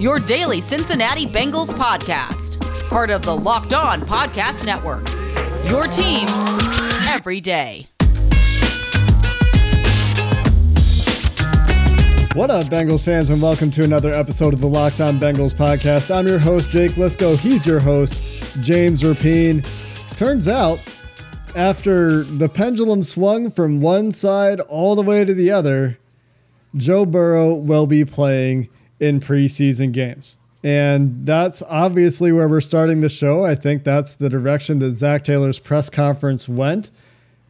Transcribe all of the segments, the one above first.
your daily Cincinnati Bengals podcast, part of the Locked On Podcast Network. Your team every day. What up, Bengals fans, and welcome to another episode of the Locked On Bengals podcast. I'm your host, Jake Liskow. He's your host, James Rapien. Turns out, after the pendulum swung from one side all the way to the other, Joe Burrow will be playing in preseason games. And that's obviously where we're starting the show. I think that's the direction that Zac Taylor's press conference went.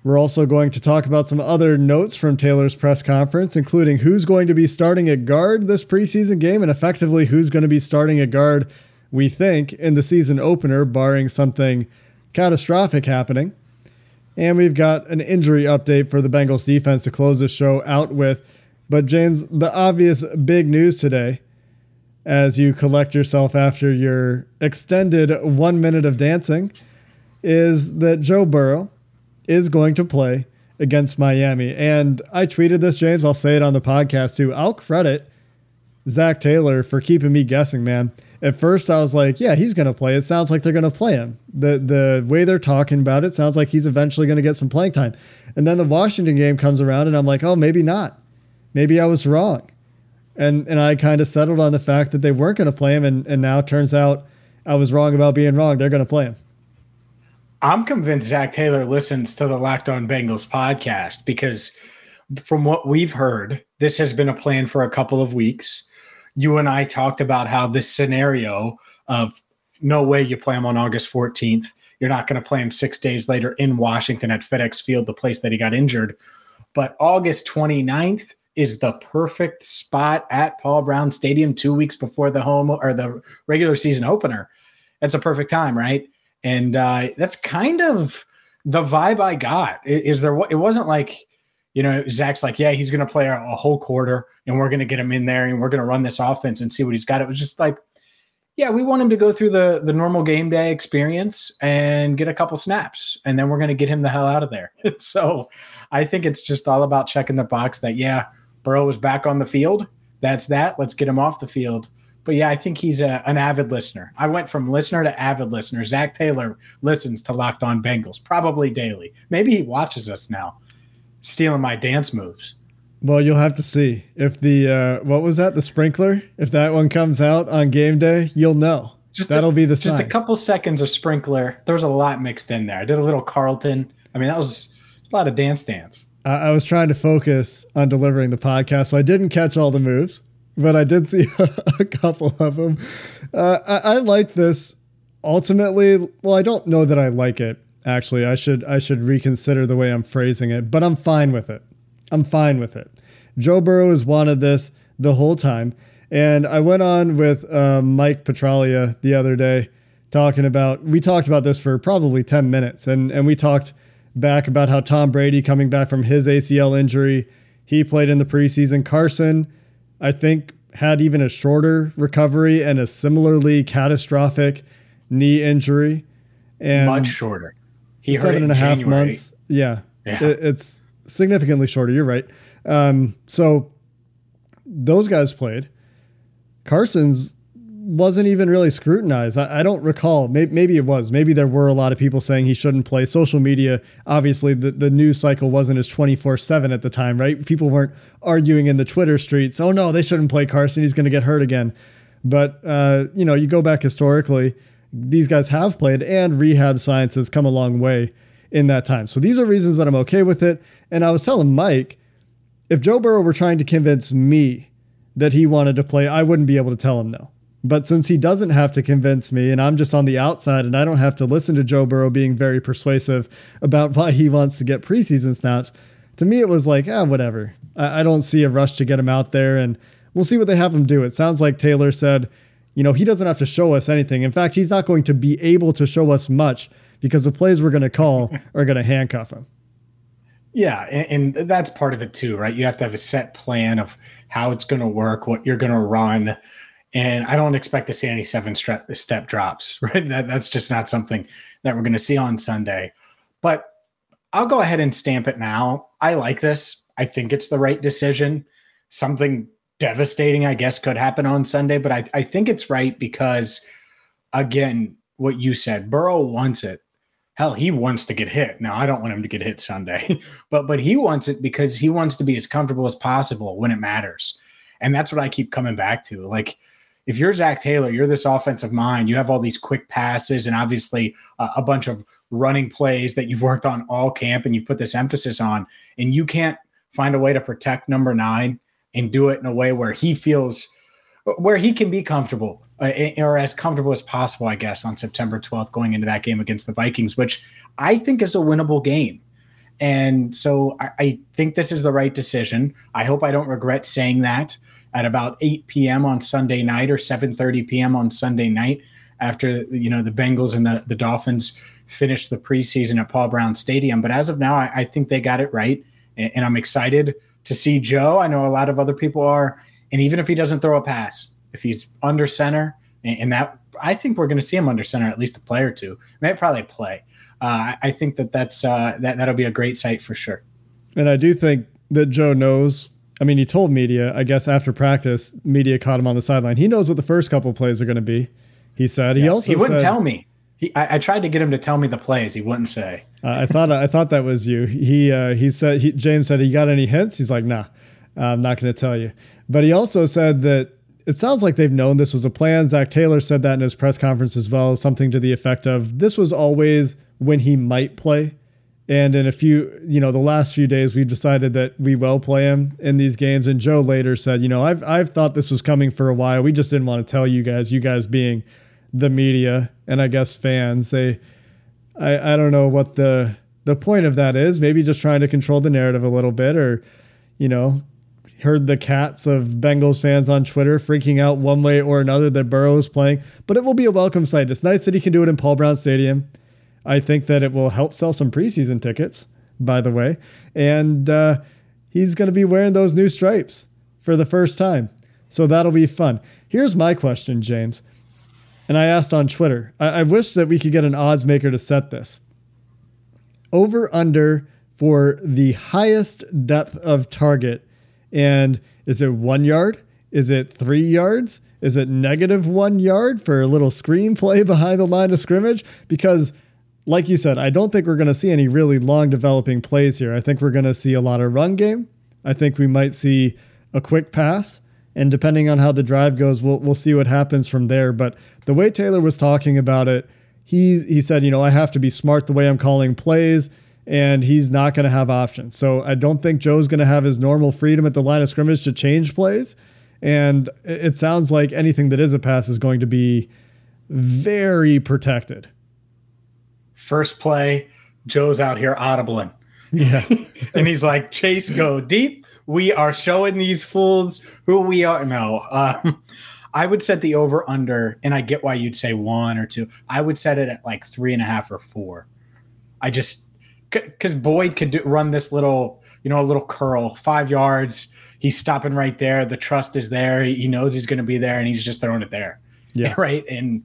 We're also going to talk about some other notes from Taylor's press conference, including who's going to be starting at guard this preseason game and effectively who's going to be starting at guard, we think, in the season opener, barring something catastrophic happening. And we've got an injury update for the Bengals defense to close the show out with. But, James, the obvious big news today, as you collect yourself after your extended one minute of dancing, is that Joe Burrow is going to play against Miami. And I tweeted this, James. I'll say it on the podcast too. I'll credit Zac Taylor for keeping me guessing, man. At first, I was like, yeah, he's going to play. It sounds like they're going to play him. The, the way they're talking about it sounds like he's eventually going to get some playing time. And then the Washington game comes around, and I'm like, oh, maybe not. Maybe I was wrong. And, and I kind of settled on the fact that they weren't going to play him. And, and now turns out I was wrong about being wrong. They're going to play him. I'm convinced Zac Taylor listens to the Locked On Bengals podcast because from what we've heard, this has been a plan for a couple of weeks. You and I talked about how this scenario of no way you play him on August 14th. You're not going to play him six days later in Washington at FedEx Field, the place that he got injured. But August 29th is the perfect spot at Paul Brown Stadium two weeks before the home or the regular season opener. That's a perfect time, right? and uh, that's kind of the vibe I got. Is there? It wasn't like you know Zac's like, yeah, he's going to play a, a, whole quarter, and we're going to get him in there, and we're going to run this offense and see what he's got. It was just like, yeah, we want him to go through the the normal game day experience and get a couple snaps, and then we're going to get him the hell out of there. so, I think it's just all about checking the box that yeah, Burrow is back on the field. That's that. Let's get him off the field but yeah, I think he's a, an avid listener. I went from listener to avid listener. Zac Taylor listens to Locked On Bengals probably daily. Maybe he watches us now, stealing my dance moves. Well, you'll have to see if the uh, what was that the sprinkler? If that one comes out on game day, you'll know. Just that'll a, be the just sign. a couple seconds of sprinkler. There was a lot mixed in there. I did a little Carlton. I mean, that was a lot of dance dance. I, was trying to focus on delivering the podcast, so I didn't catch all the moves but I did see a couple of them. Uh, I, I like this. Ultimately, well, I don't know that I like it. Actually, I should I should reconsider the way I'm phrasing it, but I'm fine with it. I'm fine with it. Joe Burrow has wanted this the whole time, and I went on with uh, Mike Petraglia the other day talking about. We talked about this for probably ten minutes, and and we talked back about how Tom Brady coming back from his ACL injury, he played in the preseason. Carson I think, had even a shorter recovery and a similarly catastrophic knee injury. And much shorter. He seven and a half January. months. Yeah, yeah. It, it's significantly shorter. You're right. Um, so those guys played. Carson's wasn't even really scrutinized. I, I don't recall. Maybe, maybe, it was. Maybe there were a lot of people saying he shouldn't play. Social media, obviously, the, the news cycle wasn't as 24 7 at the time, right? People weren't arguing in the Twitter streets, oh no, they shouldn't play Carson. He's going to get hurt again. But, uh, you know, you go back historically, these guys have played, and rehab science has come a long way in that time. So these are reasons that I'm okay with it. And I was telling Mike, if Joe Burrow were trying to convince me that he wanted to play, I wouldn't be able to tell him no. But since he doesn't have to convince me and I'm just on the outside and I don't have to listen to Joe Burrow being very persuasive about why he wants to get preseason snaps, to me it was like, ah, whatever. I, I don't see a rush to get him out there and we'll see what they have him do. It sounds like Taylor said you know, he doesn't have to show us anything. In fact, he's not going to be able to show us much because the plays we're going to call are going to handcuff him. Yeah, and, and, that's part of it too, right? You have to have a set plan of how it's going to work, what you're going to run, and I don't expect to see any seven step, step drops, right? That that's just not something that we're going to see on Sunday. But I'll go ahead and stamp it now. I like this. I think it's the right decision. Something devastating, I guess, could happen on Sunday, but I, I think it's right because, again, what you said, Burrow wants it. Hell, he wants to get hit. Now, I don't want him to get hit Sunday, but but he wants it because he wants to be as comfortable as possible when it matters. And that's what I keep coming back to. Like, if you're Zac Taylor, you're this offensive mind, you have all these quick passes and obviously uh, a bunch of running plays that you've worked on all camp and you've put this emphasis on, and you can't find a way to protect number nine and do it in a way where he feels where he can be comfortable uh, or as comfortable as possible, I guess, on September 12th going into that game against the Vikings, which I think is a winnable game. And so I, I think this is the right decision. I hope I don't regret saying that at about 8 p.m. on Sunday night or 7:30 p.m. on Sunday night after you know the Bengals and the, the Dolphins finished the preseason at Paul Brown Stadium. But as of now, I, I think they got it right, and, and I'm excited to see Joe. I know a lot of other people are. And even if he doesn't throw a pass, if he's under center, and, that I think we're going to see him under center at least a play or two, maybe probably play. Uh, I think that that's uh, that that'll be a great sight for sure. And I do think that Joe knows. I mean, he told media, I guess after practice, media caught him on the sideline. He knows what the first couple plays are going to be. He said. Yeah, he also he wouldn't said, tell me. He, I, I, tried to get him to tell me the plays. He wouldn't say. Uh, I thought I thought that was you. He uh, he said he, James said, "You got any hints?" He's like, "Nah." I'm not going to tell you. But he also said that it sounds like they've known this was a plan. Zac Taylor said that in his press conference as well, something to the effect of this was always when he might play. And in a few, you know, the last few days, we've decided that we will play him in these games. And Joe later said, you know, I've I've thought this was coming for a while. We just didn't want to tell you guys, you guys being the media and I guess fans. They I, I don't know what the the point of that is. Maybe just trying to control the narrative a little bit or, you know, heard the cats of Bengals fans on Twitter freaking out one way or another that Burrow is playing, but it will be a welcome sight. It's nice that he can do it in Paul Brown Stadium. I think that it will help sell some preseason tickets, by the way. And uh, he's going to be wearing those new stripes for the first time. So that'll be fun. Here's my question, James. And I asked on Twitter, I, I wish that we could get an odds maker to set this. Over under for the highest depth of target and is it one yard? Is it three yards? Is it negative one yard for a little screenplay behind the line of scrimmage? Because, like you said, I don't think we're going to see any really long developing plays here. I think we're going to see a lot of run game. I think we might see a quick pass. And depending on how the drive goes, we'll, we'll see what happens from there. But the way Taylor was talking about it, he, he said, you know, I have to be smart the way I'm calling plays and he's not going to have options. So I don't think Joe's going to have his normal freedom at the line of scrimmage to change plays. And it sounds like anything that is a pass is going to be very protected. First play, Joe's out here audibling. Yeah. and he's like, Chase, go deep. We are showing these fools who we are. No, um, I would set the over under, and I get why you'd say one or two. I would set it at like three and a half or four. I just, because Boyd could do, run this little, you know, a little curl, five yards. He's stopping right there. The trust is there. He, he knows he's going to be there, and he's just throwing it there. Yeah. Right. And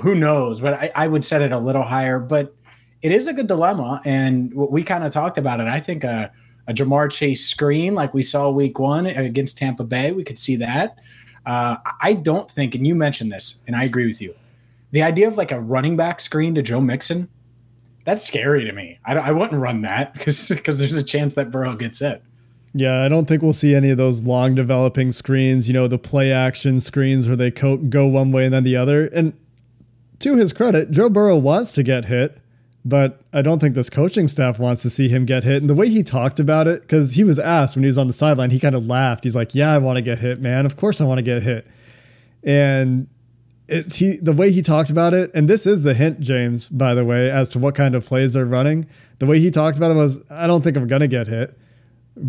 who knows? But I, I would set it a little higher. But it is a good dilemma, and we kind of talked about it. I think a, a Ja'Marr Chase screen like we saw week one against Tampa Bay, we could see that. Uh, I don't think, and you mentioned this, and I agree with you. The idea of like a running back screen to Joe Mixon that's scary to me. I, I wouldn't run that because because there's a chance that Burrow gets it. Yeah, I don't think we'll see any of those long developing screens. You know, the play action screens where they co- go one way and then the other. And to his credit, Joe Burrow wants to get hit, but I don't think this coaching staff wants to see him get hit. And the way he talked about it, because he was asked when he was on the sideline, he kind of laughed. He's like, "Yeah, I want to get hit, man. Of course I want to get hit." And it's he the way he talked about it, and this is the hint, James, by the way, as to what kind of plays they're running. The way he talked about it was, I don't think I'm gonna get hit,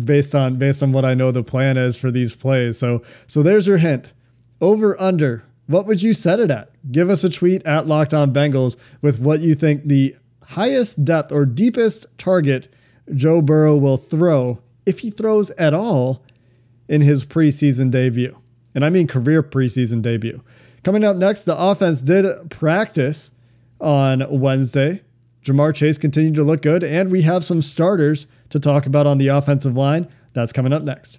based on based on what I know the plan is for these plays. So so there's your hint. Over under what would you set it at? Give us a tweet at Locked On Bengals with what you think the highest depth or deepest target Joe Burrow will throw, if he throws at all, in his preseason debut. And I mean career preseason debut. Coming up next, the offense did practice on Wednesday. Ja'Marr Chase continued to look good, and we have some starters to talk about on the offensive line. That's coming up next.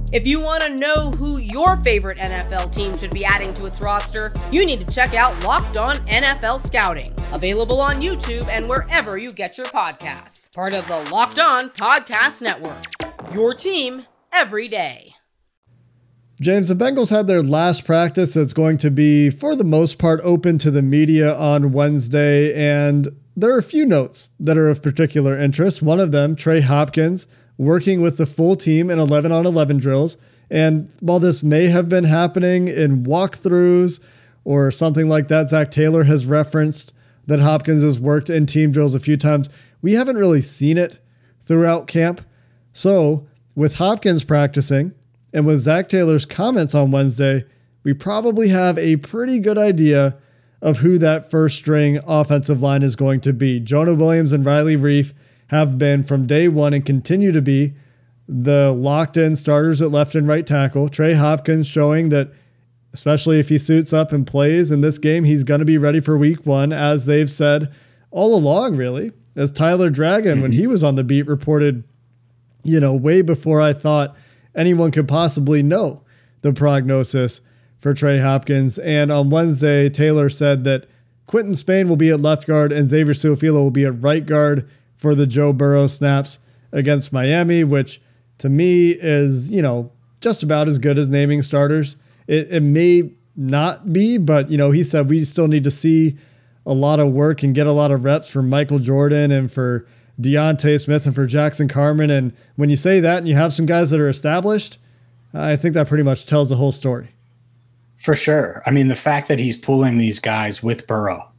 If you want to know who your favorite NFL team should be adding to its roster, you need to check out Locked On NFL Scouting, available on YouTube and wherever you get your podcasts. Part of the Locked On Podcast Network. Your team every day. James, the Bengals had their last practice that's going to be, for the most part, open to the media on Wednesday. And there are a few notes that are of particular interest. One of them, Trey Hopkins, working with the full team in 11 on 11 drills. And while this may have been happening in walkthroughs or something like that, Zac Taylor has referenced that Hopkins has worked in team drills a few times. We haven't really seen it throughout camp. So, with Hopkins practicing and with Zac Taylor's comments on Wednesday, we probably have a pretty good idea of who that first string offensive line is going to be. Jonah Williams and Riley Reiff have been from day one and continue to be the locked in starters at left and right tackle. Trey Hopkins showing that, especially if he suits up and plays in this game, he's going to be ready for week one, as they've said all along, really. As Tyler Dragon, mm-hmm. when he was on the beat, reported, you know, way before I thought anyone could possibly know the prognosis for Trey Hopkins. And on Wednesday, Taylor said that Quinton Spain will be at left guard and Xavier Su'a-Filo will be at right guard for the Joe Burrow snaps against Miami, which to me is, you know, just about as good as naming starters. It, it may not be, but, you know, he said we still need to see a lot of work and get a lot of reps for Michael Jordan and for D'Ante Smith and for Jackson Carman. And when you say that and you have some guys that are established, I think that pretty much tells the whole story. For sure. I mean, the fact that he's pulling these guys with Burrow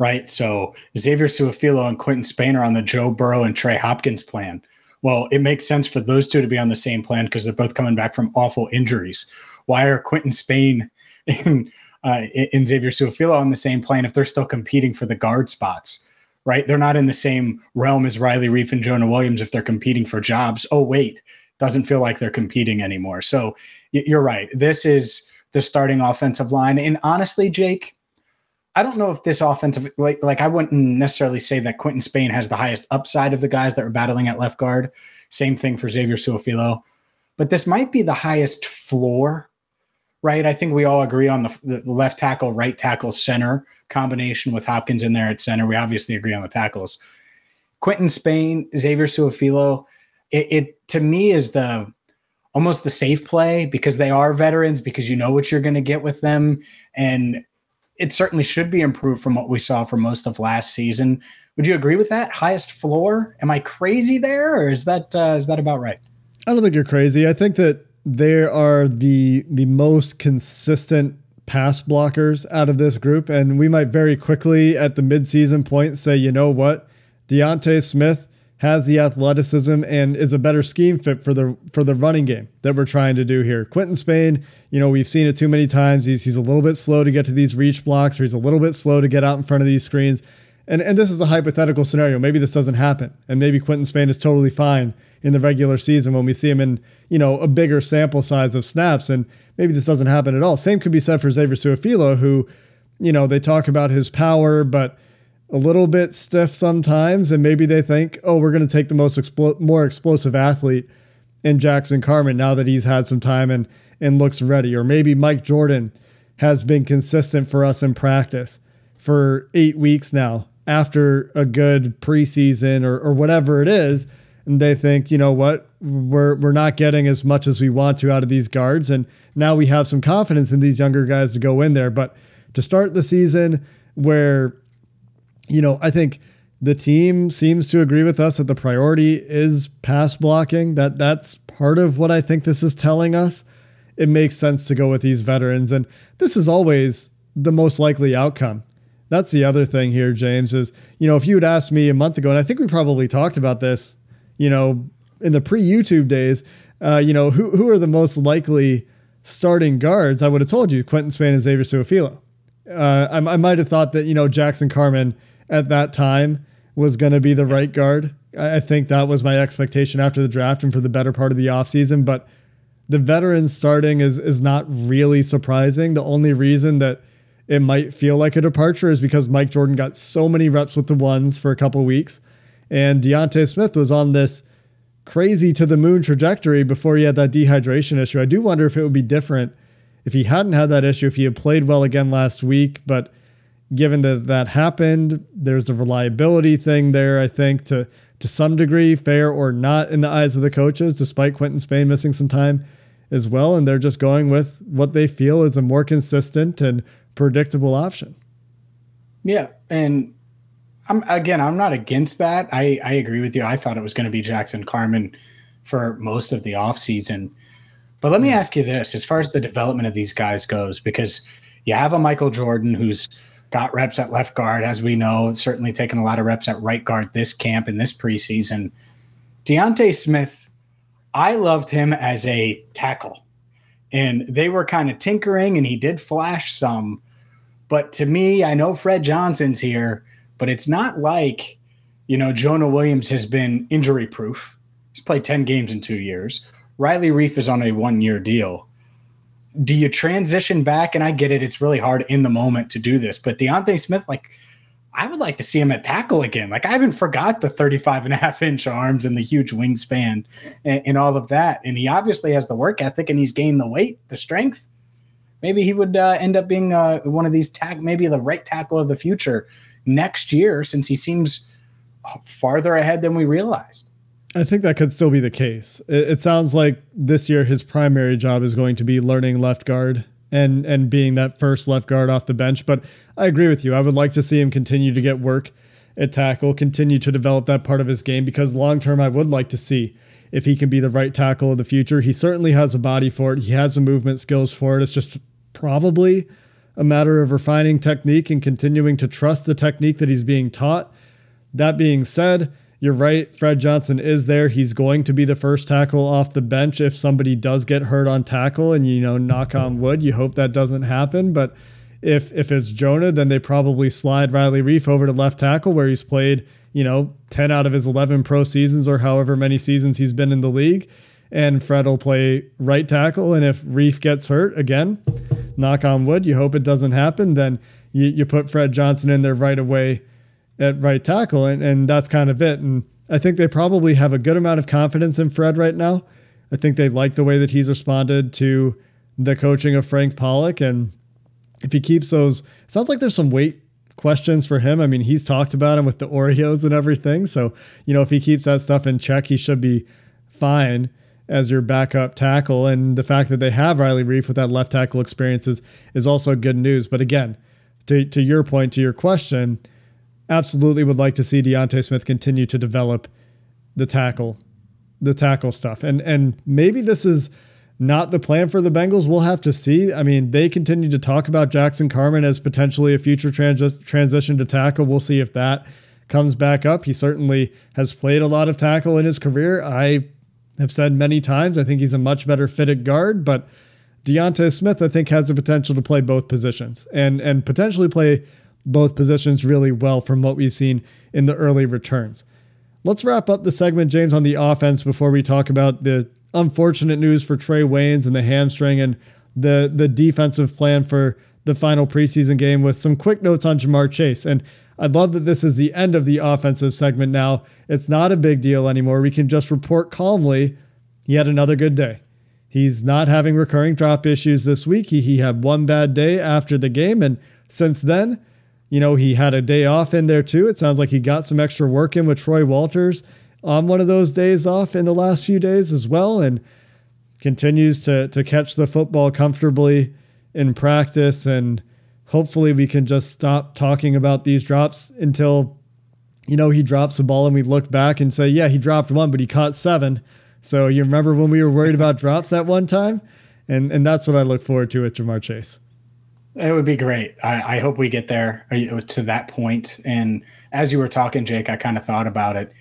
right? So Xavier Su'a-Filo and Quinton Spain are on the Joe Burrow and Trey Hopkins plan. Well, it makes sense for those two to be on the same plan because they're both coming back from awful injuries. Why are Quinton Spain and, uh, and Xavier Su'a-Filo on the same plan if they're still competing for the guard spots? Right? They're not in the same realm as Riley Reiff and Jonah Williams if they're competing for jobs. Oh, wait, doesn't feel like they're competing anymore. So you're right. This is the starting offensive line. And honestly, Jake, I don't know if this offensive like like I wouldn't necessarily say that Quinton Spain has the highest upside of the guys that were battling at left guard. Same thing for Xavier Su'a-Filo. But this might be the highest floor, right? I think we all agree on the, the left tackle, right tackle, center combination with Hopkins in there at center. We obviously agree on the tackles. Quinton Spain, Xavier Su'a-Filo, it, it to me is the almost the safe play because they are veterans because you know what you're going to get with them and it certainly should be improved from what we saw for most of last season. Would you agree with that? Highest floor? Am I crazy there, or is that uh, is that about right? I don't think you're crazy. I think that they are the the most consistent pass blockers out of this group, and we might very quickly at the midseason point say, you know what, D'Ante Smith has the athleticism and is a better scheme fit for the for the running game that we're trying to do here. Quinton Spain, you know, we've seen it too many times. He's he's a little bit slow to get to these reach blocks, or he's a little bit slow to get out in front of these screens. And and this is a hypothetical scenario. Maybe this doesn't happen, and maybe Quinton Spain is totally fine in the regular season when we see him in you know a bigger sample size of snaps, and maybe this doesn't happen at all. Same could be said for Xavier Su'a-Filo, who, you know, they talk about his power, but a little bit stiff sometimes, and maybe they think, oh, we're going to take the most more explosive athlete in Jackson Carman now that he's had some time and and looks ready, or maybe Mike Jordan has been consistent for us in practice for eight weeks now after a good preseason or, or whatever it is. And they think, you know what, we're we're not getting as much as we want to out of these guards. And now we have some confidence in these younger guys to go in there. But to start the season where you know, I think the team seems to agree with us that the priority is pass blocking. That that's part of what I think this is telling us. It makes sense to go with these veterans, and this is always the most likely outcome. That's the other thing here, James. Is you know if you had asked me a month ago, and I think we probably talked about this, you know, in the pre-YouTube days, uh, you know, who who are the most likely starting guards? I would have told you Quinton Spain and Xavier Su'a-Filo. Uh, I, I might have thought that you know Jackson Carman at that time was going to be the right guard. I think that was my expectation after the draft and for the better part of the offseason. But the veterans starting is is not really surprising. The only reason that it might feel like a departure is because Mike Jordan got so many reps with the ones for a couple weeks, and D'Ante Smith was on this crazy to the moon trajectory before he had that dehydration issue. I do wonder if it would be different if he hadn't had that issue, if he had played well again last week, but given that that happened, there's a reliability thing there, I think, to to some degree, fair or not in the eyes of the coaches, despite Quinton Spain missing some time as well. And they're just going with what they feel is a more consistent and predictable option. Yeah. And I'm again, I'm not against that. I, I agree with you. I thought it was going to be Jackson Carman for most of the offseason. But let me hmm. ask you this as far as the development of these guys goes, because you have a Michael Jordan who's got reps at left guard, as we know, certainly taken a lot of reps at right guard this camp and this preseason. D'Ante Smith, I loved him as a tackle. And they were kind of tinkering, and he did flash some. But to me, I know Fred Johnson's here, but it's not like, you know, Jonah Williams has been injury proof. He's played 10 games in two years. Riley Reiff is on a one year deal do you transition back? And I get it; it's really hard in the moment to do this. But D'Ante Smith, like, I would like to see him at tackle again. Like, I haven't forgot the 35 and a half inch arms and the huge wingspan and, and all of that. And he obviously has the work ethic and he's gained the weight, the strength. Maybe he would uh, end up being uh, one of these tag, maybe the right tackle of the future next year, since he seems farther ahead than we realized. I think that could still be the case. It, it, sounds like this year his primary job is going to be learning left guard and and being that first left guard off the bench. But I agree with you. I would like to see him continue to get work at tackle, continue to develop that part of his game because long term I would like to see if he can be the right tackle of the future. He certainly has a body for it. He has the movement skills for it. It's just probably a matter of refining technique and continuing to trust the technique that he's being taught. That being said, you're right. Fred Johnson is there. He's going to be the first tackle off the bench if somebody does get hurt on tackle. And, you know, knock on wood, you hope that doesn't happen. But if if it's Jonah, then they probably slide Riley Reiff over to left tackle where he's played, you know, 10 out of his 11 pro seasons or however many seasons he's been in the league. And Fred will play right tackle. And if Reiff gets hurt again, knock on wood, you hope it doesn't happen, then you, you put Fred Johnson in there right away at right tackle, and, and that's kind of it. And I think they probably have a good amount of confidence in Fred right now. I think they like the way that he's responded to the coaching of Frank Pollack. And if he keeps those, sounds like there's some weight questions for him. I mean, he's talked about him with the Oreos and everything. So, you know, if he keeps that stuff in check, he should be fine as your backup tackle. And the fact that they have Riley Reiff with that left tackle experience is, is also good news. But again, to, to your point, to your question, absolutely would like to see D'Ante Smith continue to develop the tackle, the tackle stuff. And and maybe this is not the plan for the Bengals. We'll have to see. I mean, they continue to talk about Jackson Carman as potentially a future trans- transition to tackle. We'll see if that comes back up. He certainly has played a lot of tackle in his career. I have said many times I think he's a much better fitted guard, but D'Ante Smith I think has the potential to play both positions and and potentially play both positions really well from what we've seen in the early returns. Let's wrap up the segment, James, on the offense before we talk about the unfortunate news for Trae Waynes and the hamstring and the the defensive plan for the final preseason game with some quick notes on Ja'Marr Chase. And I love that this is the end of the offensive segment now. It's not a big deal anymore. We can just report calmly he had another good day. He's not having recurring drop issues this week. He, he had one bad day after the game. And since then, you know, he had a day off in there too. It sounds like he got some extra work in with Troy Walters on one of those days off in the last few days as well, and continues to to catch the football comfortably in practice. And hopefully, we can just stop talking about these drops until you know, he drops the ball and we look back and say, yeah, he dropped one, but he caught seven. So you remember when we were worried about drops that one time? And and that's what I look forward to with Ja'Marr Chase. It would be great. I, I hope we get there uh, to that point. And as you were talking, Jake, I kind of thought about it.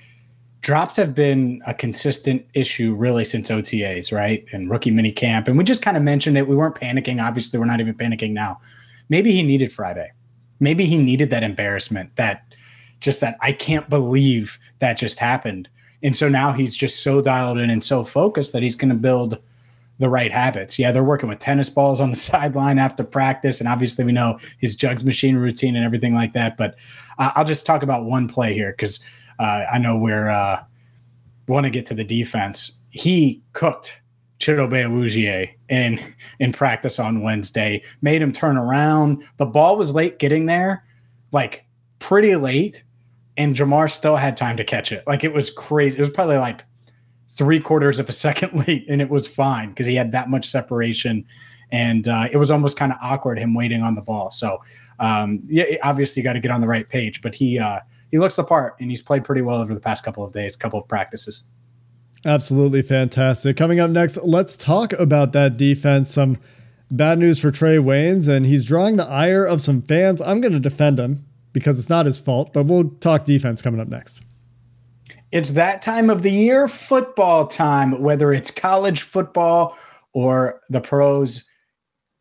Drops have been a consistent issue really since OTAs, right? And rookie mini camp. And we just kind of mentioned it. We weren't panicking. Obviously, we're not even panicking now. Maybe he needed Friday. Maybe he needed that embarrassment, that just that I can't believe that just happened. And so now he's just so dialed in and so focused that he's going to build the right habits. Yeah, they're working with tennis balls on the sideline after practice. And obviously, we know his jugs machine routine and everything like that. But I'll just talk about one play here because uh, I know we're uh, want to get to the defense. He cooked Chidobe Awuzie in in practice on Wednesday, made him turn around. The ball was late getting there, like pretty late, and Ja'Marr still had time to catch it. Like it was crazy. It was probably like three quarters of a second late, and it was fine because he had that much separation, and uh, it was almost kind of awkward him waiting on the ball. So um, yeah, obviously you got to get on the right page, but he uh, he looks the part, and he's played pretty well over the past couple of days, couple of practices. Absolutely fantastic. Coming up next, let's talk about that defense. Some bad news for Trae Waynes, and he's drawing the ire of some fans. I'm going to defend him because it's not his fault, but we'll talk defense coming up next. It's that time of the year, football time, whether it's college football or the pros.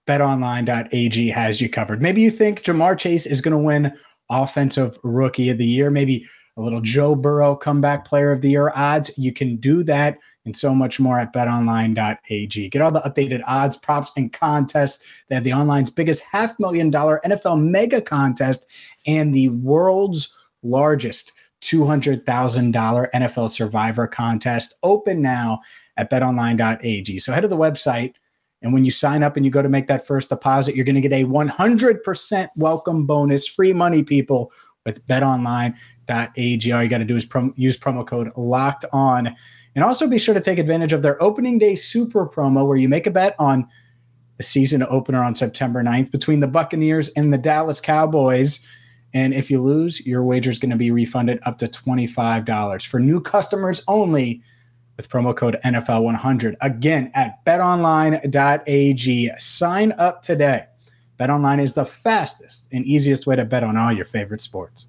BetOnline.ag has you covered. Maybe you think Ja'Marr Chase is going to win Offensive Rookie of the Year. Maybe a little Joe Burrow comeback player of the year odds. You can do that and so much more at betonline.ag. Get all the updated odds, props, and contests. They have the online's biggest half million dollar NFL mega contest and the world's largest $200,000 NFL survivor contest open now at betonline.ag. So head to the website. And when you sign up and you go to make that first deposit, you're going to get a 100% welcome bonus, free money, people, with betonline.ag. All you got to do is prom- use promo code locked on. And also be sure to take advantage of their opening day super promo where you make a bet on the season opener on September 9th between the Buccaneers and the Dallas Cowboys. And if you lose, your wager is going to be refunded up to $25 for new customers only with promo code NFL100. Again, at betonline.ag. Sign up today. BetOnline is the fastest and easiest way to bet on all your favorite sports.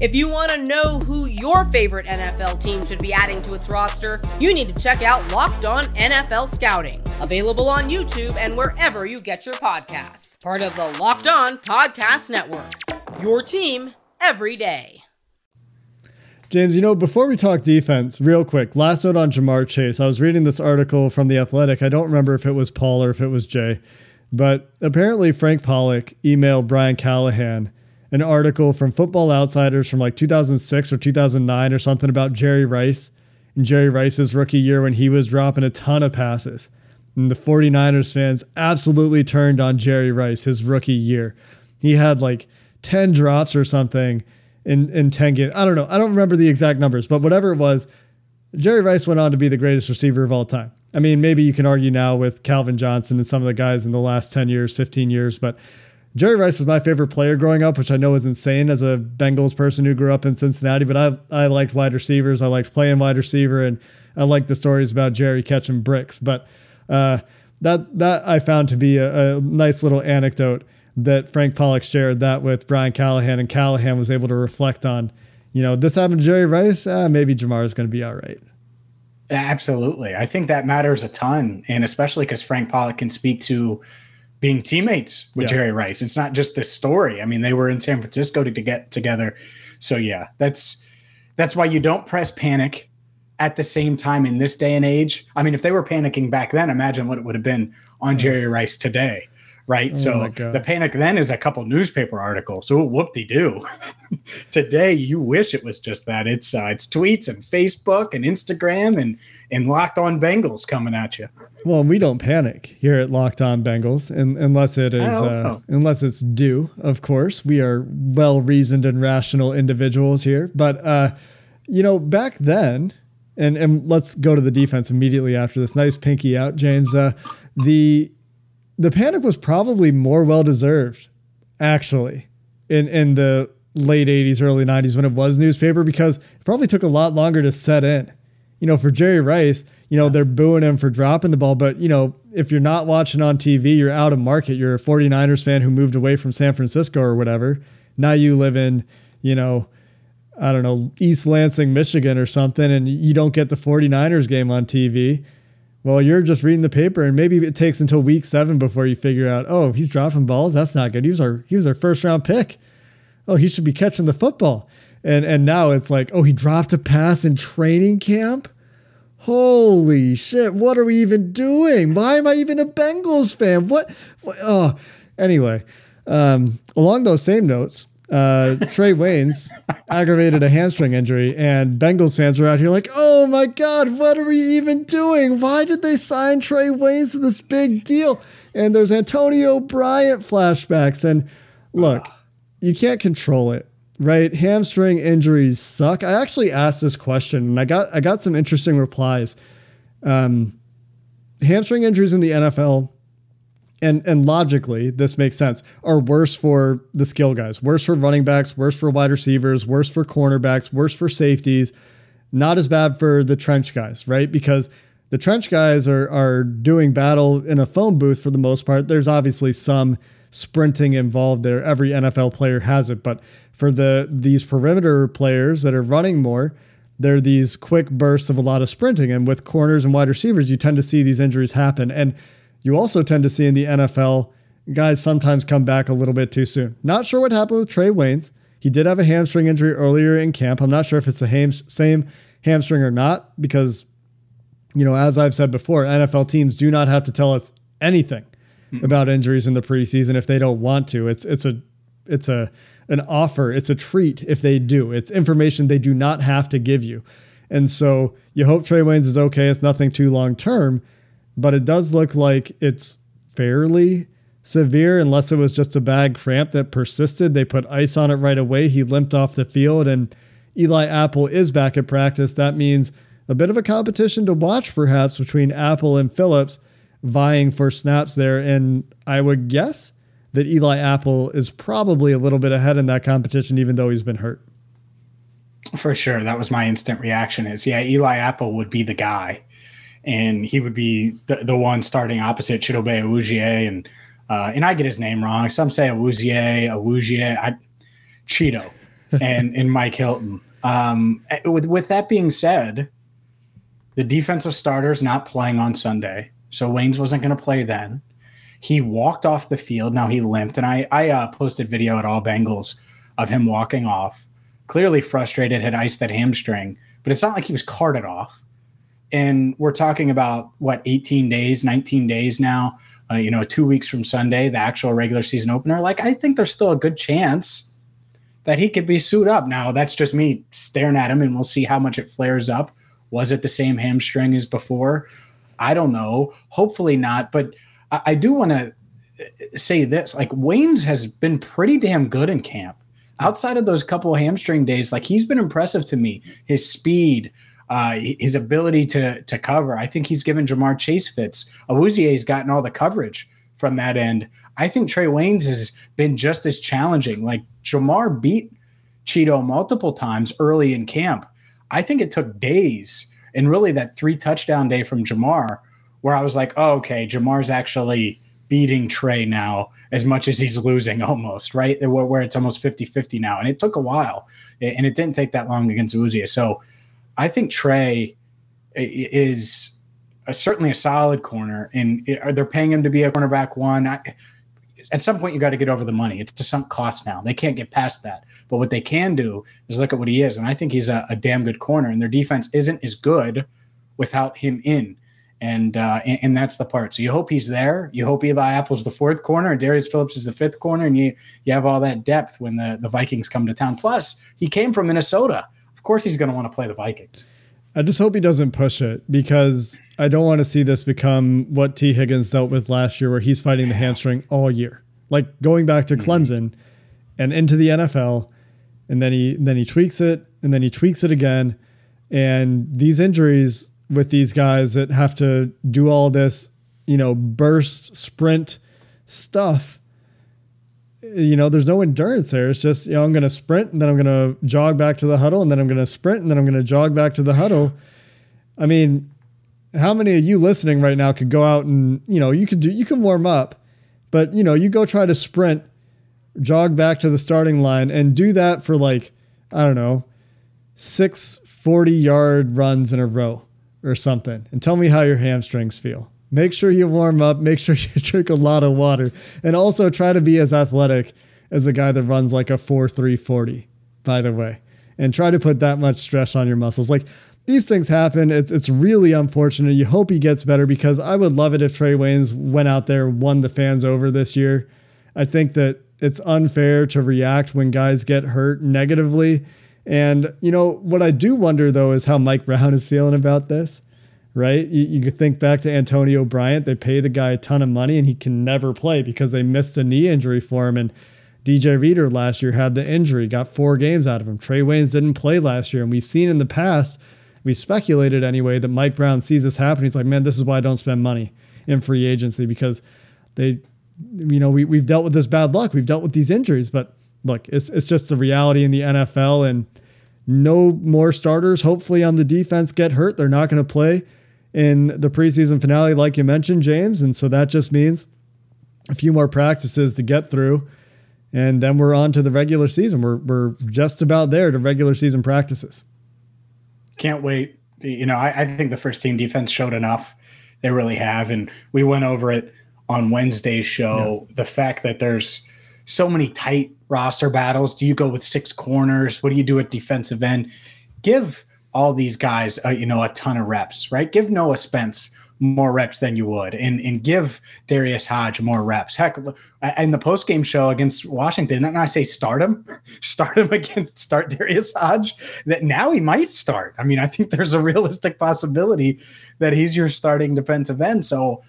If you want to know who your favorite NFL team should be adding to its roster, you need to check out Locked On NFL Scouting, available on YouTube and wherever you get your podcasts. Part of the Locked On Podcast Network. Your team every day. James, you know, before we talk defense, real quick, last note on Ja'Marr Chase. I was reading this article from The Athletic. I don't remember if it was Paul or if it was Jay, but apparently Frank Pollack emailed Brian Callahan an article from Football Outsiders from like 2006 or 2009 or something about Jerry Rice and Jerry Rice's rookie year when he was dropping a ton of passes. And the 49ers fans absolutely turned on Jerry Rice his rookie year. He had like 10 drops or something in in 10 games. I don't know. I don't remember the exact numbers, but whatever it was, Jerry Rice went on to be the greatest receiver of all time. I mean, maybe you can argue now with Calvin Johnson and some of the guys in the last 10 years, 15 years, but Jerry Rice was my favorite player growing up, which I know is insane as a Bengals person who grew up in Cincinnati, but I I liked wide receivers. I liked playing wide receiver and I liked the stories about Jerry catching bricks. But uh, that that I found to be a, a nice little anecdote that Frank Pollack shared that with Brian Callahan, and Callahan was able to reflect on, you know, this happened to Jerry Rice. Uh, maybe Ja'Marr is going to be all right. Absolutely, I think that matters a ton, and especially because Frank Pollack can speak to being teammates with yeah. Jerry Rice. It's not just this story. I mean, they were in San Francisco to, to get together. So yeah, that's that's why you don't press panic at the same time in this day and age. I mean, if they were panicking back then, imagine what it would have been on Jerry Rice today right? Oh so the panic then is a couple newspaper articles. So whoop de doo. Today, you wish it was just that. It's uh, it's tweets and Facebook and Instagram and and locked on Bengals coming at you. Well, we don't panic here at Locked On Bengals, and, unless it is Oh, uh, oh. unless it's due. Of course, we are well reasoned and rational individuals here. But uh, you know, back then, and and let's go to the defense immediately after this. Nice pinky out, James. Uh, the the panic was probably more well deserved, actually, in in the late '80s, early '90s when it was newspaper because it probably took a lot longer to set in you know, for Jerry Rice, you know, they're booing him for dropping the ball. But, you know, if you're not watching on TV, you're out of market. You're a 49ers fan who moved away from San Francisco or whatever. Now you live in, you know, I don't know, East Lansing, Michigan or something, and you don't get the 49ers game on TV. Well, you're just reading the paper, and maybe it takes until week seven before you figure out, oh, he's dropping balls. That's not good. He was our he was our first round pick. Oh, he should be catching the football. And and now it's like, oh, he dropped a pass in training camp. Holy shit! What are we even doing? Why am I even a Bengals fan? What? what oh, anyway. Um, along those same notes, uh, Trae Waynes aggravated a hamstring injury, and Bengals fans were out here like, "Oh my god, what are we even doing? Why did they sign Trae Waynes to this big deal?" And there's Antonio Bryant flashbacks, and look, you can't control it, right? Hamstring injuries suck. I actually asked this question, and I got I got some interesting replies. Um, hamstring injuries in the NFL and and logically this makes sense are worse for the skill guys worse for running backs worse for wide receivers worse for cornerbacks worse for safeties not as bad for the trench guys right because the trench guys are are doing battle in a phone booth for the most part there's obviously some sprinting involved there every NFL player has it but for the these perimeter players that are running more they're these quick bursts of a lot of sprinting and with corners and wide receivers you tend to see these injuries happen and you also tend to see in the NFL guys sometimes come back a little bit too soon. Not sure what happened with Trae Waynes. He did have a hamstring injury earlier in camp. I'm not sure if it's the ham- same hamstring or not because, you know, as I've said before, NFL teams do not have to tell us anything hmm. about injuries in the preseason if they don't want to. It's it's a it's a an offer. It's a treat if they do. It's information they do not have to give you. And so you hope Trae Waynes is okay. It's nothing too long term but it does look like it's fairly severe unless it was just a bad cramp that persisted. They put ice on it right away. He limped off the field, and Eli Apple is back at practice. That means a bit of a competition to watch, perhaps, between Apple and Phillips vying for snaps there. And I would guess that Eli Apple is probably a little bit ahead in that competition, even though he's been hurt. For sure. That was my instant reaction is yeah, Eli Apple would be the guy. And he would be the, the one starting opposite Chidobe Awuzie and uh, and I get his name wrong. Some say Awuzie, Awuzie, I Cheeto and and Mike Hilton. Um, with with that being said, the defensive starter's not playing on Sunday, so Waynes wasn't going to play then. He walked off the field. Now he limped, and I I uh, posted video at All Bengals of him walking off, clearly frustrated, had iced that hamstring, but it's not like he was carted off. And we're talking about what 18 days, 19 days now. Uh, you know, two weeks from Sunday, the actual regular season opener. Like I think there's still a good chance that he could be suit up. Now that's just me staring at him, and we'll see how much it flares up. Was it the same hamstring as before? I don't know. Hopefully not. But I, I do want to say this: like Waynes has been pretty damn good in camp. Outside of those couple of hamstring days, like he's been impressive to me. His speed, uh, his ability to to cover. I think he's given Ja'Marr Chase fits. Awuzie's gotten all the coverage from that end. I think Trae Waynes has been just as challenging. Like Ja'Marr beat Cheeto multiple times early in camp. I think it took days, and really that three touchdown day from Ja'Marr, where I was like, oh, okay, Ja'Marr's actually beating Trae now as much as he's losing almost, right? Where, it's almost 50 50 now. And it took a while, and it didn't take that long against Uzie. So I think Trae is a, certainly a solid corner, and they're paying him to be a cornerback one. I, at some point, you got to get over the money. It's a sunk cost now. They can't get past that. But what they can do is look at what he is, and I think he's a, a damn good corner. And their defense isn't as good without him in. And, uh, and, and that's the part. So you hope he's there. You hope Eli Apple's the fourth corner and Darius Phillips is the fifth corner, and you you have all that depth when the, the Vikings come to town. Plus, he came from Minnesota. Of course, he's going to want to play the Vikings. I just hope he doesn't push it because I don't want to see this become what Tee Higgins dealt with last year, where he's fighting the hamstring all year. Like going back to mm-hmm. Clemson and into the NFL, and then he then he tweaks it, and then he tweaks it again, and these injuries with these guys that have to do all this, you know, burst sprint stuff. You know, there's no endurance there. It's just, you know, I'm going to sprint and then I'm going to jog back to the huddle and then I'm going to sprint and then I'm going to jog back to the huddle. I mean, how many of you listening right now could go out and, you know, you could do, you can warm up, but, you know, you go try to sprint, jog back to the starting line and do that for like, I don't know, six 40 yard runs in a row or something and tell me how your hamstrings feel. Make sure you warm up, make sure you drink a lot of water, and also try to be as athletic as a guy that runs like a 4 3 40, by the way, and try to put that much stress on your muscles. Like these things happen. It's it's really unfortunate. You hope he gets better because I would love it if Trae Waynes went out there won the fans over this year. I think that it's unfair to react when guys get hurt negatively and, you know, what I do wonder, though, is how Mike Brown is feeling about this, right? You, you could think back to Antonio Bryant. They pay the guy a ton of money and he can never play because they missed a knee injury for him. And DJ Reader last year had the injury, got four games out of him. Trae Waynes didn't play last year. And we've seen in the past, we speculated anyway, that Mike Brown sees this happen. He's like, man, this is why I don't spend money in free agency because they, you know, we, we've dealt with this bad luck. We've dealt with these injuries, but look, it's, it's just the reality in the NFL. And no more starters, hopefully, on the defense get hurt. They're not going to play in the preseason finale, like you mentioned, James. And so that just means a few more practices to get through. And then we're on to the regular season. We're, we're just about there to regular season practices. Can't wait. You know, I, I think the first team defense showed enough. They really have. And we went over it on Wednesday's show. Yeah. The fact that there's so many tight roster battles. Do you go with six corners? What do you do at defensive end? Give all these guys, uh, you know, a ton of reps, right? Give Noah Spence more reps than you would, and and give Darius Hodge more reps. Heck, in the post game show against Washington, didn't I say start him, start him against start Darius Hodge? That now he might start. I mean, I think there's a realistic possibility that he's your starting defensive end. So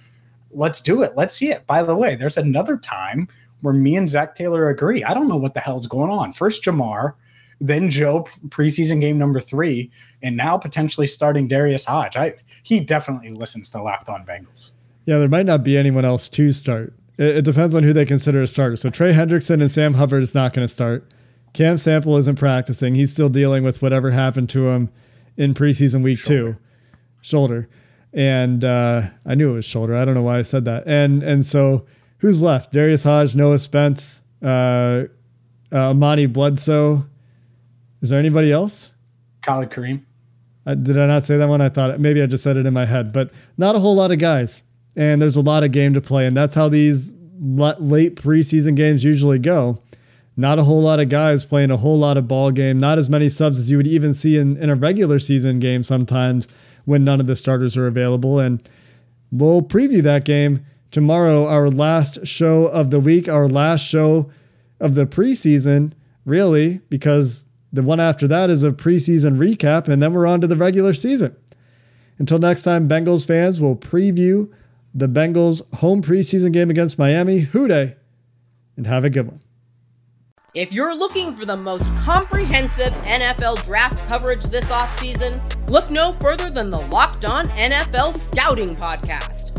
let's do it. Let's see it. By the way, there's another time where me and Zac Taylor agree. I don't know what the hell's going on. First Ja'Marr, then Joe preseason game number three, and now potentially starting Darius Hodge. I he definitely listens to Locked On Bengals. Yeah, there might not be anyone else to start. It, it depends on who they consider a starter. So Trey Hendrickson and Sam Hubbard is not going to start. Cam Sample isn't practicing. He's still dealing with whatever happened to him in preseason week shoulder. two, shoulder. And uh, I knew it was shoulder. I don't know why I said that. And and so who's left? Darius Hodge, Noah Spence, uh, uh, Amani Bledsoe. Is there anybody else? Khalid Kareem. Uh, did I not say that one? I thought maybe I just said it in my head, but not a whole lot of guys. And there's a lot of game to play, and that's how these late preseason games usually go. Not a whole lot of guys playing a whole lot of ball game. Not as many subs as you would even see in, in a regular season game sometimes when none of the starters are available. And we'll preview that game tomorrow, our last show of the week, our last show of the preseason, really, because the one after that is a preseason recap, and then we're on to the regular season. Until next time, Bengals fans will preview the Bengals' home preseason game against Miami. Who Dey, and have a good one. If you're looking for the most comprehensive NFL draft coverage this offseason, look no further than the Locked On NFL Scouting Podcast.